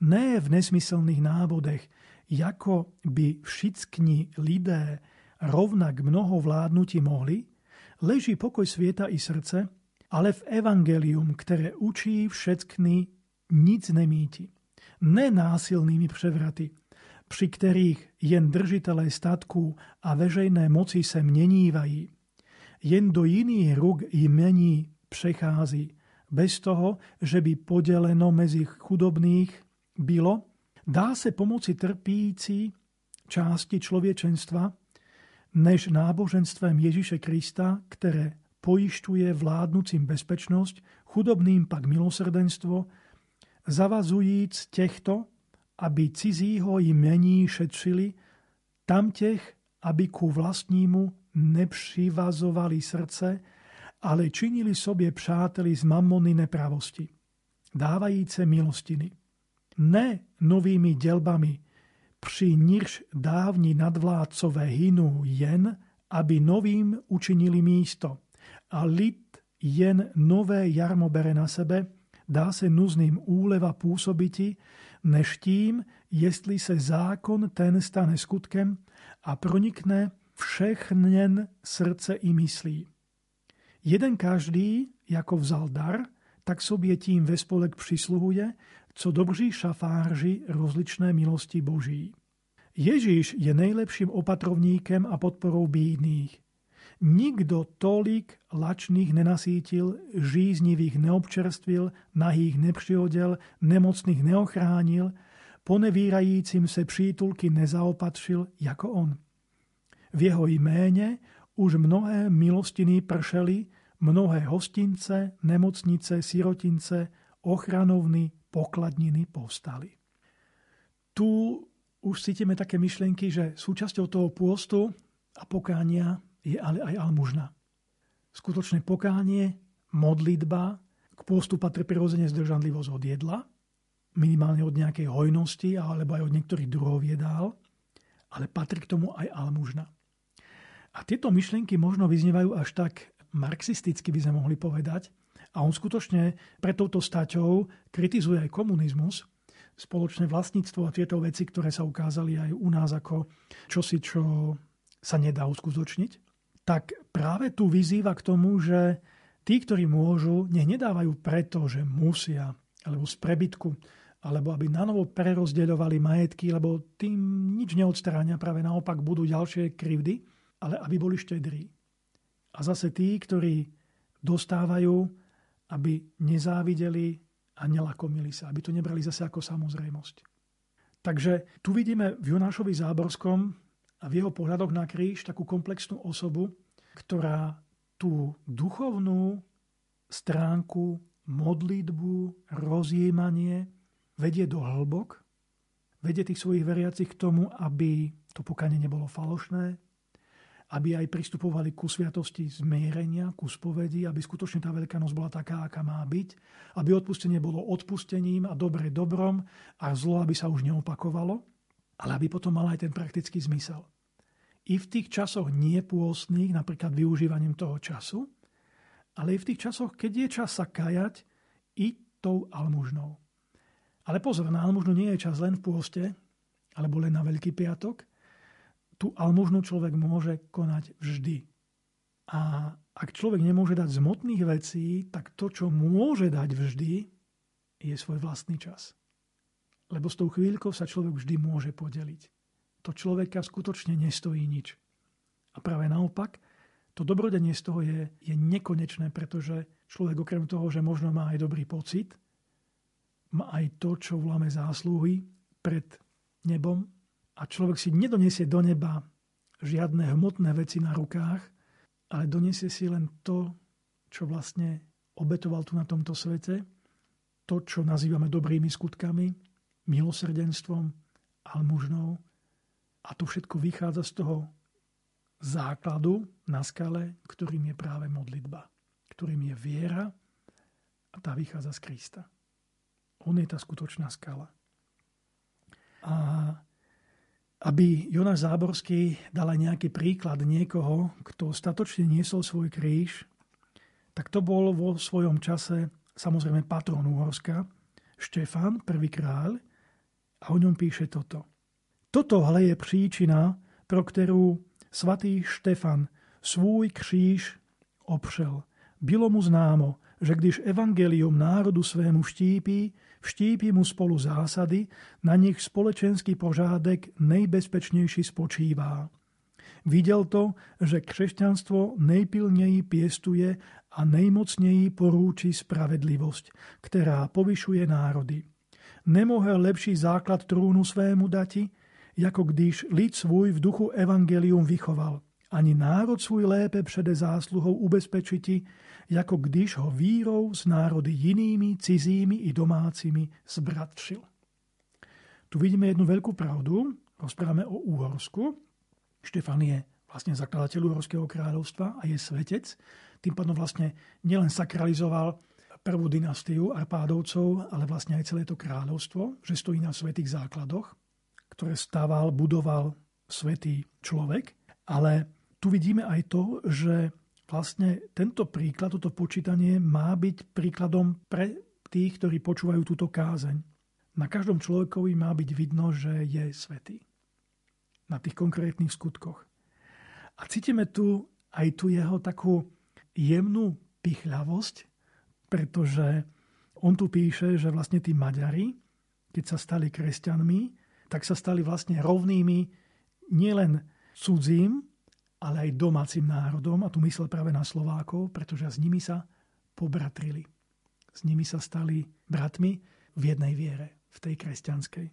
Ne v nesmyslných návodech, jako by všichni lidé rovnak mnoho vládnutí mohli, leží pokoj svieta i srdce, ale v evangelium, které učí všetkny, nic nemíti. Nenásilnými převraty, při kterých jen držitelé statků a veřejné moci se měnívají. Jen do jiných ruk jmení přechází, bez toho, že by podeleno mezi chudobných bylo, dá se pomoci trpící části člověčenstva, než náboženstvem Ježíše Krista, které pojišťuje vládnucím bezpečnosť, chudobným pak milosrdenstvo, zavazujíc těchto, aby cizího jmení šetřili, tamtech, aby ku vlastnímu nepřivazovali srdce, ale činili sobě přáteli z mamony nepravosti, dávajíce milostiny. Ne novými dělbami, při nichž dávni nadvládcové hynú jen, aby novým učinili místo – a lid jen nové jarmo bere na sebe, dá se nuzným úleva působiti, než tím, jestli se zákon ten stane skutkem a pronikne všechnen srdce i myslí. Jeden každý, jako vzal dar, tak sobě tím ve spolek přisluhuje, co dobří šafárži rozličné milosti Boží. Ježíš je nejlepším opatrovníkem a podporou bídných. Nikdo tolik lačných nenasítil, žíznivých neobčerstvil, nahých nepřihodil, nemocných neochránil, ponevírajícim se přítulky nezaopatřil jako on. V jeho jméně už mnohé milostiny pršely, mnohé hostince, nemocnice, sirotince, ochranovny, pokladniny povstali. Tu už cítime také myšlenky, že súčasťou toho pôstu a pokánia je ale aj almužna. Skutočné pokánie, modlitba, k pôstu patrí prirodzene zdržanlivosť od jedla, minimálne od nejakej hojnosti alebo aj od niektorých druhov jedál, ale patrí k tomu aj almužna. A tieto myšlienky možno vyznievajú až tak marxisticky, by sme mohli povedať. A on skutočne pre touto staťou kritizuje aj komunizmus, spoločné vlastníctvo a tieto veci, ktoré sa ukázali aj u nás ako čosi, čo sa nedá uskutočniť tak práve tu vyzýva k tomu, že tí, ktorí môžu, nech nedávajú preto, že musia, alebo z prebytku, alebo aby nanovo prerozdeľovali majetky, lebo tým nič neodstráňa, práve naopak budú ďalšie krivdy, ale aby boli štedrí. A zase tí, ktorí dostávajú, aby nezávideli a nelakomili sa, aby to nebrali zase ako samozrejmosť. Takže tu vidíme v Jonášovi Záborskom a v jeho pohľadoch na kríž takú komplexnú osobu, ktorá tú duchovnú stránku, modlitbu, rozjímanie vedie do hĺbok, vedie tých svojich veriacich k tomu, aby to pokanie nebolo falošné, aby aj pristupovali ku sviatosti zmierenia, ku spovedi, aby skutočne tá veľká bola taká, aká má byť, aby odpustenie bolo odpustením a dobre dobrom a zlo, aby sa už neopakovalo ale aby potom mal aj ten praktický zmysel. I v tých časoch nie pôstnych, napríklad využívaním toho času, ale i v tých časoch, keď je čas sa kajať, i tou almužnou. Ale pozor, na almužnu nie je čas len v pôste, alebo len na Veľký piatok. Tu almužnu človek môže konať vždy. A ak človek nemôže dať z hmotných vecí, tak to, čo môže dať vždy, je svoj vlastný čas. Lebo s tou chvíľkou sa človek vždy môže podeliť. To človeka skutočne nestojí nič. A práve naopak, to dobrodenie z toho je, je nekonečné, pretože človek okrem toho, že možno má aj dobrý pocit, má aj to, čo voláme zásluhy pred nebom a človek si nedoniesie do neba žiadne hmotné veci na rukách, ale doniesie si len to, čo vlastne obetoval tu na tomto svete, to, čo nazývame dobrými skutkami, milosrdenstvom, almužnou. A to všetko vychádza z toho základu na skale, ktorým je práve modlitba, ktorým je viera a tá vychádza z Krista. On je tá skutočná skala. A aby Jonáš Záborský dal aj nejaký príklad niekoho, kto statočne niesol svoj kríž, tak to bol vo svojom čase samozrejme patron Uhorska, Štefan, prvý kráľ, a o ňom píše toto. Toto hle je příčina, pro kterou svatý Štefan svůj kříž opřel. Bylo mu známo, že když evangelium národu svému štípí, vštípí mu spolu zásady, na nich společenský pořádek nejbezpečnější spočívá. Viděl to, že křesťanstvo nejpilněji pěstuje a nejmocněji porúči spravedlivosť, která povyšuje národy. Nemohel lepší základ trúnu svému dati, jako když lid svůj v duchu evangelium vychoval. Ani národ svůj lépe přede zásluhou ubezpečiti, jako když ho vírou s národy jinými, cizími i domácimi zbratřil. Tu vidíme jednu veľkú pravdu, rozprávame o Úhorsku. Štefan je vlastne zakladateľ Úhorského kráľovstva a je svetec. Tým pádom vlastne nielen sakralizoval prvú dynastiu Arpádovcov, ale vlastne aj celé to kráľovstvo, že stojí na svetých základoch, ktoré stával, budoval svetý človek. Ale tu vidíme aj to, že vlastne tento príklad, toto počítanie má byť príkladom pre tých, ktorí počúvajú túto kázeň. Na každom človekovi má byť vidno, že je svetý. Na tých konkrétnych skutkoch. A cítime tu aj tu jeho takú jemnú pichľavosť, pretože on tu píše, že vlastne tí Maďari, keď sa stali kresťanmi, tak sa stali vlastne rovnými nielen cudzím, ale aj domácim národom, a tu myslel práve na Slovákov, pretože s nimi sa pobratrili. S nimi sa stali bratmi v jednej viere, v tej kresťanskej.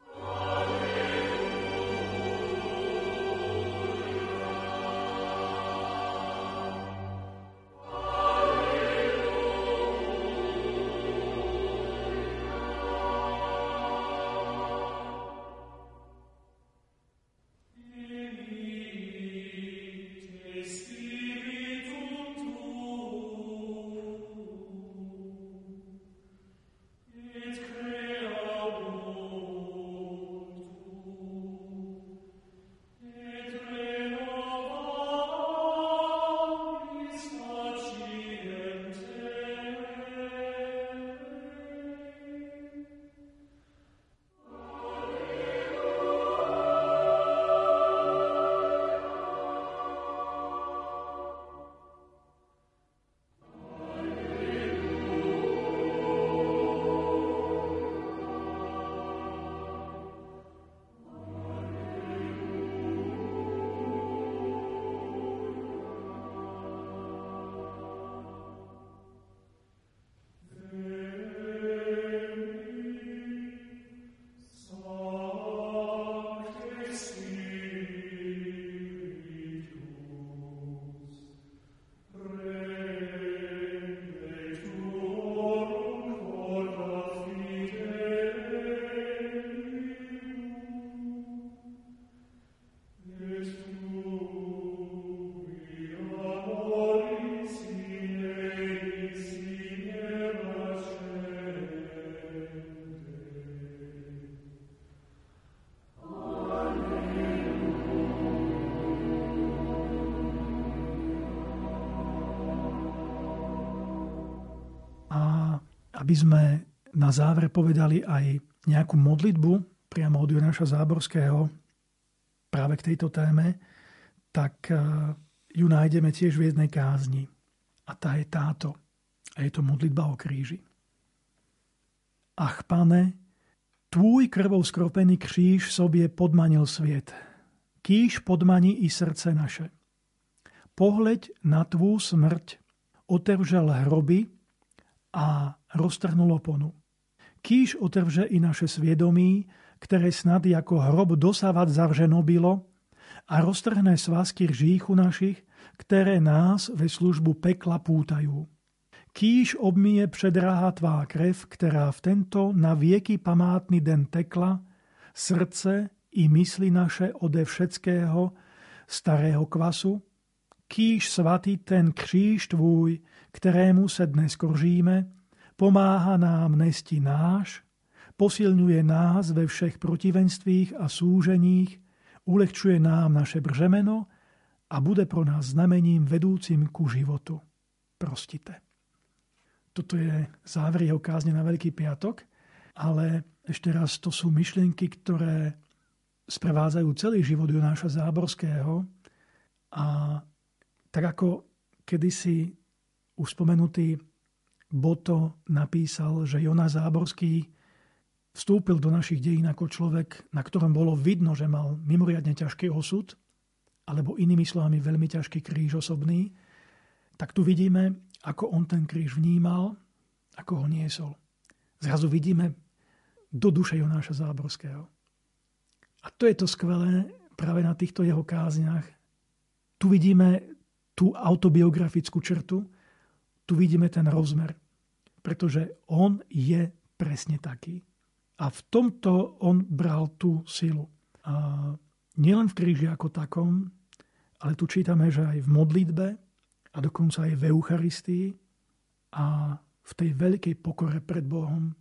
Aby sme na záver povedali aj nejakú modlitbu priamo od Jonáša Záborského práve k tejto téme, tak eh, ju nájdeme tiež v jednej kázni. A tá je táto. A je to modlitba o kríži. Ach, pane, tvůj krvou skropený kříž sobie podmanil svět. Kýž podmaní i srdce naše. Pohleď na tvú smrť, otevřel hroby a roztrhnul oponu. Kýž otevře i naše svědomí, které snad jako hrob dosávat zavřeno bylo, a roztrhne svazky říchu našich, které nás ve službu pekla pútajú. Kýž obmije předráha tvá krev, která v tento na vieky památny den tekla, srdce i mysli naše ode všetkého starého kvasu, kýž svatý ten kříž tvůj, kterému se dnes koržíme, pomáha nám nesti náš, posilňuje nás ve všech protivenstvích a súženích, ulehčuje nám naše břemeno a bude pro nás znamením vedúcim ku životu. Prostite. Toto je záver jeho kázne na Veľký piatok, ale ešte raz to sú myšlienky, ktoré sprevádzajú celý život Jonáša Záborského a tak ako kedysi už spomenutý Boto napísal, že Jonáš Záborský vstúpil do našich dejín ako človek, na ktorom bolo vidno, že mal mimoriadne ťažký osud, alebo inými slovami veľmi ťažký kríž osobný, tak tu vidíme, ako on ten kríž vnímal, ako ho niesol. Zrazu vidíme do duše Jonáša Záborského. A to je to skvelé práve na týchto jeho kázniach. Tu vidíme tú autobiografickú črtu, tu vidíme ten rozmer. Pretože on je presne taký. A v tomto on bral tú silu. A nielen v kríži ako takom, ale tu čítame, že aj v modlitbe a dokonca aj v Eucharistii a v tej veľkej pokore pred Bohom,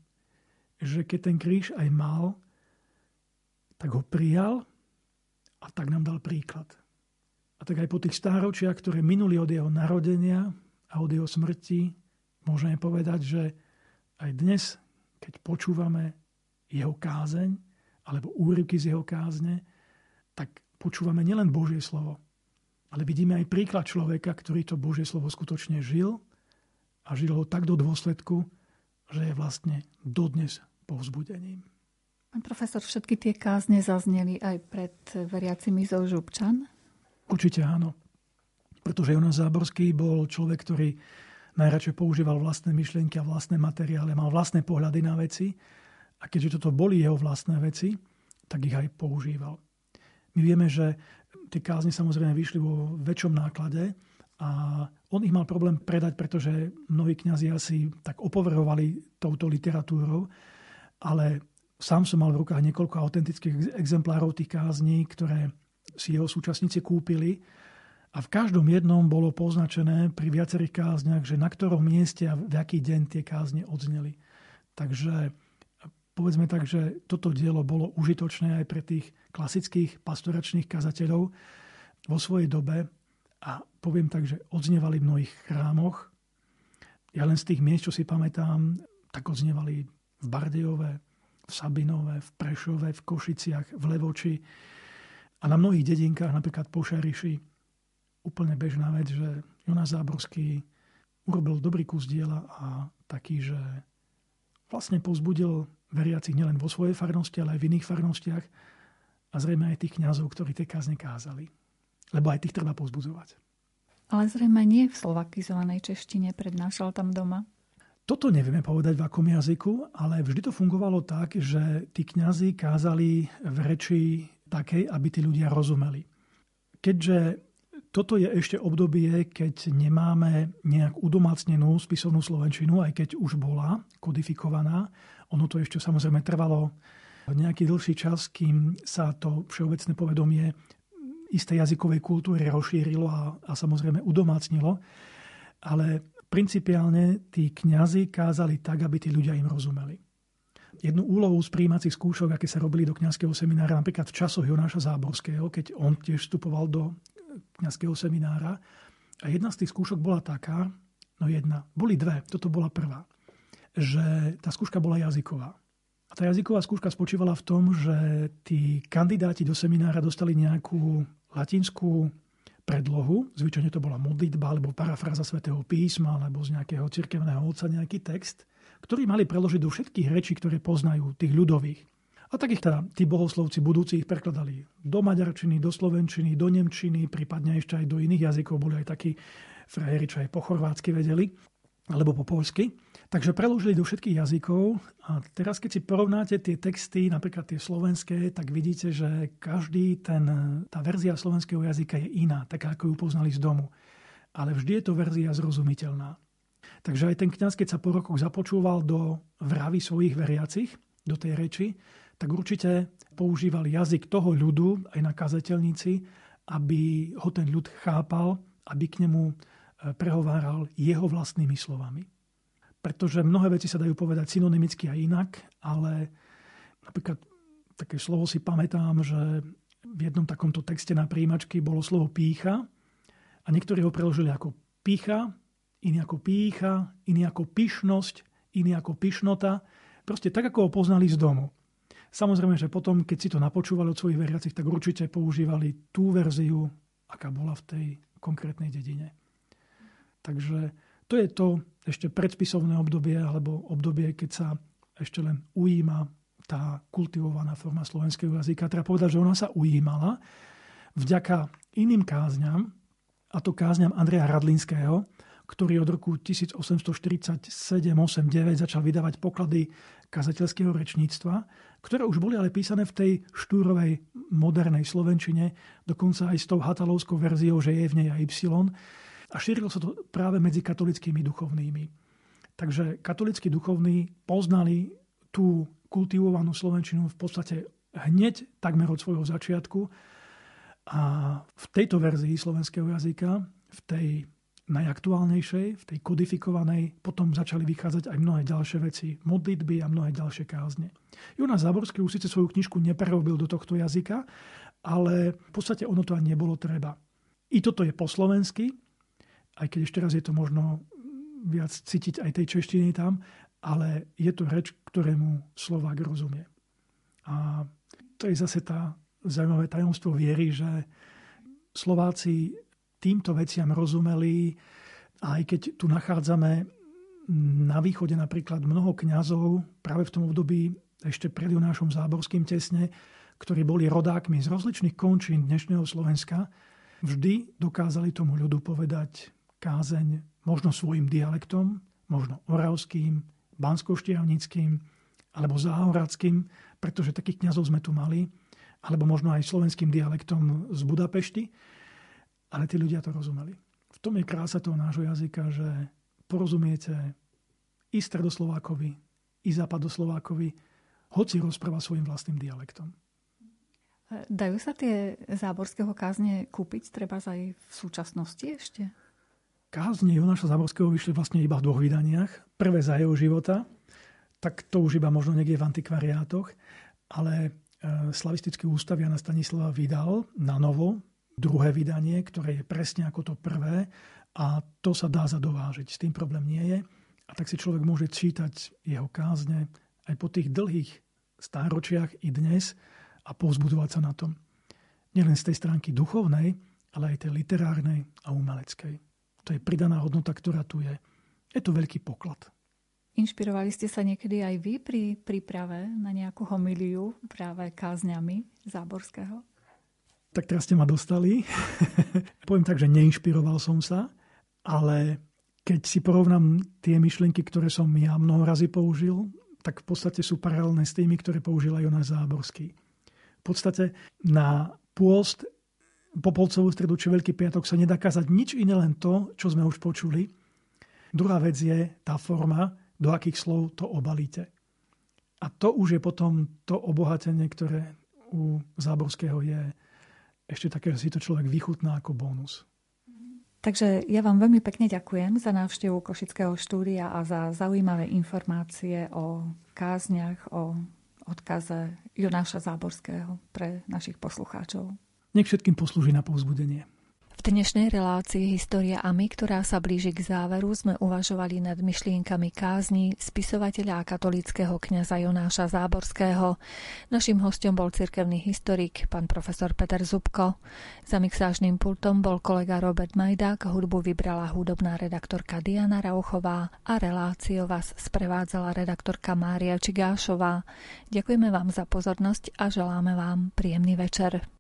že keď ten kríž aj mal, tak ho prijal a tak nám dal príklad. A tak aj po tých stáročiach, ktoré minuli od jeho narodenia a od jeho smrti, môžeme povedať, že aj dnes, keď počúvame jeho kázeň alebo úryvky z jeho kázne, tak počúvame nielen Božie slovo, ale vidíme aj príklad človeka, ktorý to Božie slovo skutočne žil a žil ho tak do dôsledku, že je vlastne dodnes povzbudením. Pán profesor, všetky tie kázne zazneli aj pred veriacimi zo Župčan? Určite áno. Pretože Jonas Záborský bol človek, ktorý najradšej používal vlastné myšlienky a vlastné materiály, mal vlastné pohľady na veci a keďže toto boli jeho vlastné veci, tak ich aj používal. My vieme, že tie kázne samozrejme vyšli vo väčšom náklade a on ich mal problém predať, pretože mnohí kňazi asi tak opoverovali touto literatúrou, ale sám som mal v rukách niekoľko autentických exemplárov tých kázní, ktoré si jeho súčasníci kúpili a v každom jednom bolo poznačené pri viacerých kázniach, že na ktorom mieste a v aký deň tie kázne odzneli. Takže povedzme tak, že toto dielo bolo užitočné aj pre tých klasických pastoračných kazateľov vo svojej dobe a poviem tak, že odznievali v mnohých chrámoch. Ja len z tých miest, čo si pamätám, tak odznievali v Bardejove, v Sabinove, v Prešove, v Košiciach, v Levoči a na mnohých dedinkách, napríklad po Šariši, úplne bežná vec, že Jonas Záborský urobil dobrý kus diela a taký, že vlastne povzbudil veriacich nielen vo svojej farnosti, ale aj v iných farnostiach a zrejme aj tých kňazov, ktorí tie kázne kázali. Lebo aj tých treba pozbudzovať. Ale zrejme nie v slovakizovanej češtine prednášal tam doma. Toto nevieme povedať v akom jazyku, ale vždy to fungovalo tak, že tí kňazi kázali v reči takej, aby tí ľudia rozumeli. Keďže toto je ešte obdobie, keď nemáme nejak udomácnenú spisovnú slovenčinu, aj keď už bola kodifikovaná, ono to ešte samozrejme trvalo nejaký dlhší čas, kým sa to všeobecné povedomie istej jazykovej kultúry rozšírilo a, a samozrejme udomácnilo. Ale principiálne tí kňazi kázali tak, aby tí ľudia im rozumeli. Jednu úlohu z príjímacích skúšok, aké sa robili do kňazského seminára, napríklad v časoch Jonáša Záborského, keď on tiež vstupoval do kňazského seminára. A jedna z tých skúšok bola taká, no jedna, boli dve, toto bola prvá že tá skúška bola jazyková. A tá jazyková skúška spočívala v tom, že tí kandidáti do seminára dostali nejakú latinskú predlohu, zvyčajne to bola modlitba alebo parafráza svätého písma alebo z nejakého cirkevného otca nejaký text, ktorý mali preložiť do všetkých rečí, ktoré poznajú, tých ľudových. A tak ich teda tí bohoslovci budúci ich prekladali do maďarčiny, do slovenčiny, do nemčiny, prípadne ešte aj do iných jazykov. Boli aj takí frajeri, čo aj po chorvátsky vedeli, alebo po polsky. Takže preložili do všetkých jazykov a teraz keď si porovnáte tie texty, napríklad tie slovenské, tak vidíte, že každý ten, tá verzia slovenského jazyka je iná, taká ako ju poznali z domu. Ale vždy je to verzia zrozumiteľná. Takže aj ten kňaz, keď sa po rokoch započúval do vravy svojich veriacich, do tej reči, tak určite používal jazyk toho ľudu aj na kazateľnici, aby ho ten ľud chápal, aby k nemu e, prehováral jeho vlastnými slovami pretože mnohé veci sa dajú povedať synonymicky a inak, ale napríklad také slovo si pamätám, že v jednom takomto texte na príjimačky bolo slovo pícha a niektorí ho preložili ako pícha, iný ako pícha, iný ako pyšnosť, iný ako pyšnota. Proste tak, ako ho poznali z domu. Samozrejme, že potom, keď si to napočúvali od svojich veriacich, tak určite používali tú verziu, aká bola v tej konkrétnej dedine. Takže to je to ešte predspisovné obdobie, alebo obdobie, keď sa ešte len ujíma tá kultivovaná forma slovenského jazyka. Treba povedať, že ona sa ujímala vďaka iným kázňam, a to kázňam Andreja Radlinského, ktorý od roku 1847-89 začal vydávať poklady kazateľského rečníctva, ktoré už boli ale písané v tej štúrovej modernej slovenčine, dokonca aj s tou hatalovskou verziou, že je v nej aj Y. A šírilo sa to práve medzi katolickými duchovnými. Takže katolickí duchovní poznali tú kultivovanú slovenčinu v podstate hneď takmer od svojho začiatku. A v tejto verzii slovenského jazyka, v tej najaktuálnejšej, v tej kodifikovanej, potom začali vychádzať aj mnohé ďalšie veci, modlitby a mnohé ďalšie kázne. Jonas Záborský už síce svoju knižku neprerobil do tohto jazyka, ale v podstate ono to ani nebolo treba. I toto je po slovensky, aj keď ešte raz je to možno viac cítiť aj tej češtiny tam, ale je to reč, ktorému Slovák rozumie. A to je zase tá zaujímavé tajomstvo viery, že Slováci týmto veciam rozumeli, aj keď tu nachádzame na východe napríklad mnoho kňazov práve v tom období ešte pred Jonášom Záborským tesne, ktorí boli rodákmi z rozličných končín dnešného Slovenska, vždy dokázali tomu ľudu povedať kázeň možno svojim dialektom, možno oravským, banskoštiavnickým alebo záhoradským, pretože takých kňazov sme tu mali, alebo možno aj slovenským dialektom z Budapešti, ale tí ľudia to rozumeli. V tom je krása toho nášho jazyka, že porozumiete i stredoslovákovi, i západoslovákovi, hoci rozpráva svojim vlastným dialektom. Dajú sa tie záborského kázne kúpiť treba aj v súčasnosti ešte? Kázne Jonáša Zaborského vyšli vlastne iba v dvoch vydaniach. Prvé za jeho života, tak to už iba možno niekde v antikvariátoch, ale e, Slavistický ústav Jana Stanislava vydal na novo druhé vydanie, ktoré je presne ako to prvé a to sa dá zadovážiť. S tým problém nie je. A tak si človek môže čítať jeho kázne aj po tých dlhých stáročiach i dnes a povzbudovať sa na tom. Nielen z tej stránky duchovnej, ale aj tej literárnej a umeleckej. To je pridaná hodnota, ktorá tu je. Je to veľký poklad. Inšpirovali ste sa niekedy aj vy pri príprave na nejakú homiliu práve kázňami Záborského? Tak teraz ste ma dostali. Poviem tak, že neinšpiroval som sa, ale keď si porovnám tie myšlienky, ktoré som ja mnoho razy použil, tak v podstate sú paralelné s tými, ktoré použil aj Jonáš Záborský. V podstate na pôst Popolcovú stredu či Veľký piatok sa nedá kázať nič iné, len to, čo sme už počuli. Druhá vec je tá forma, do akých slov to obalíte. A to už je potom to obohatenie, ktoré u Záborského je ešte také, že si to človek vychutná ako bonus. Takže ja vám veľmi pekne ďakujem za návštevu Košického štúdia a za zaujímavé informácie o kázniach, o odkaze Jonáša Záborského pre našich poslucháčov. Nech všetkým poslúži na povzbudenie. Dnešnej relácii História a my, ktorá sa blíži k záveru, sme uvažovali nad myšlienkami kázni spisovateľa a katolického kňaza Jonáša Záborského. Našim hostom bol cirkevný historik, pán profesor Peter Zubko. Za mixážnym pultom bol kolega Robert Majdák, hudbu vybrala hudobná redaktorka Diana Rauchová a reláciu vás sprevádzala redaktorka Mária Čigášová. Ďakujeme vám za pozornosť a želáme vám príjemný večer.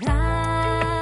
啦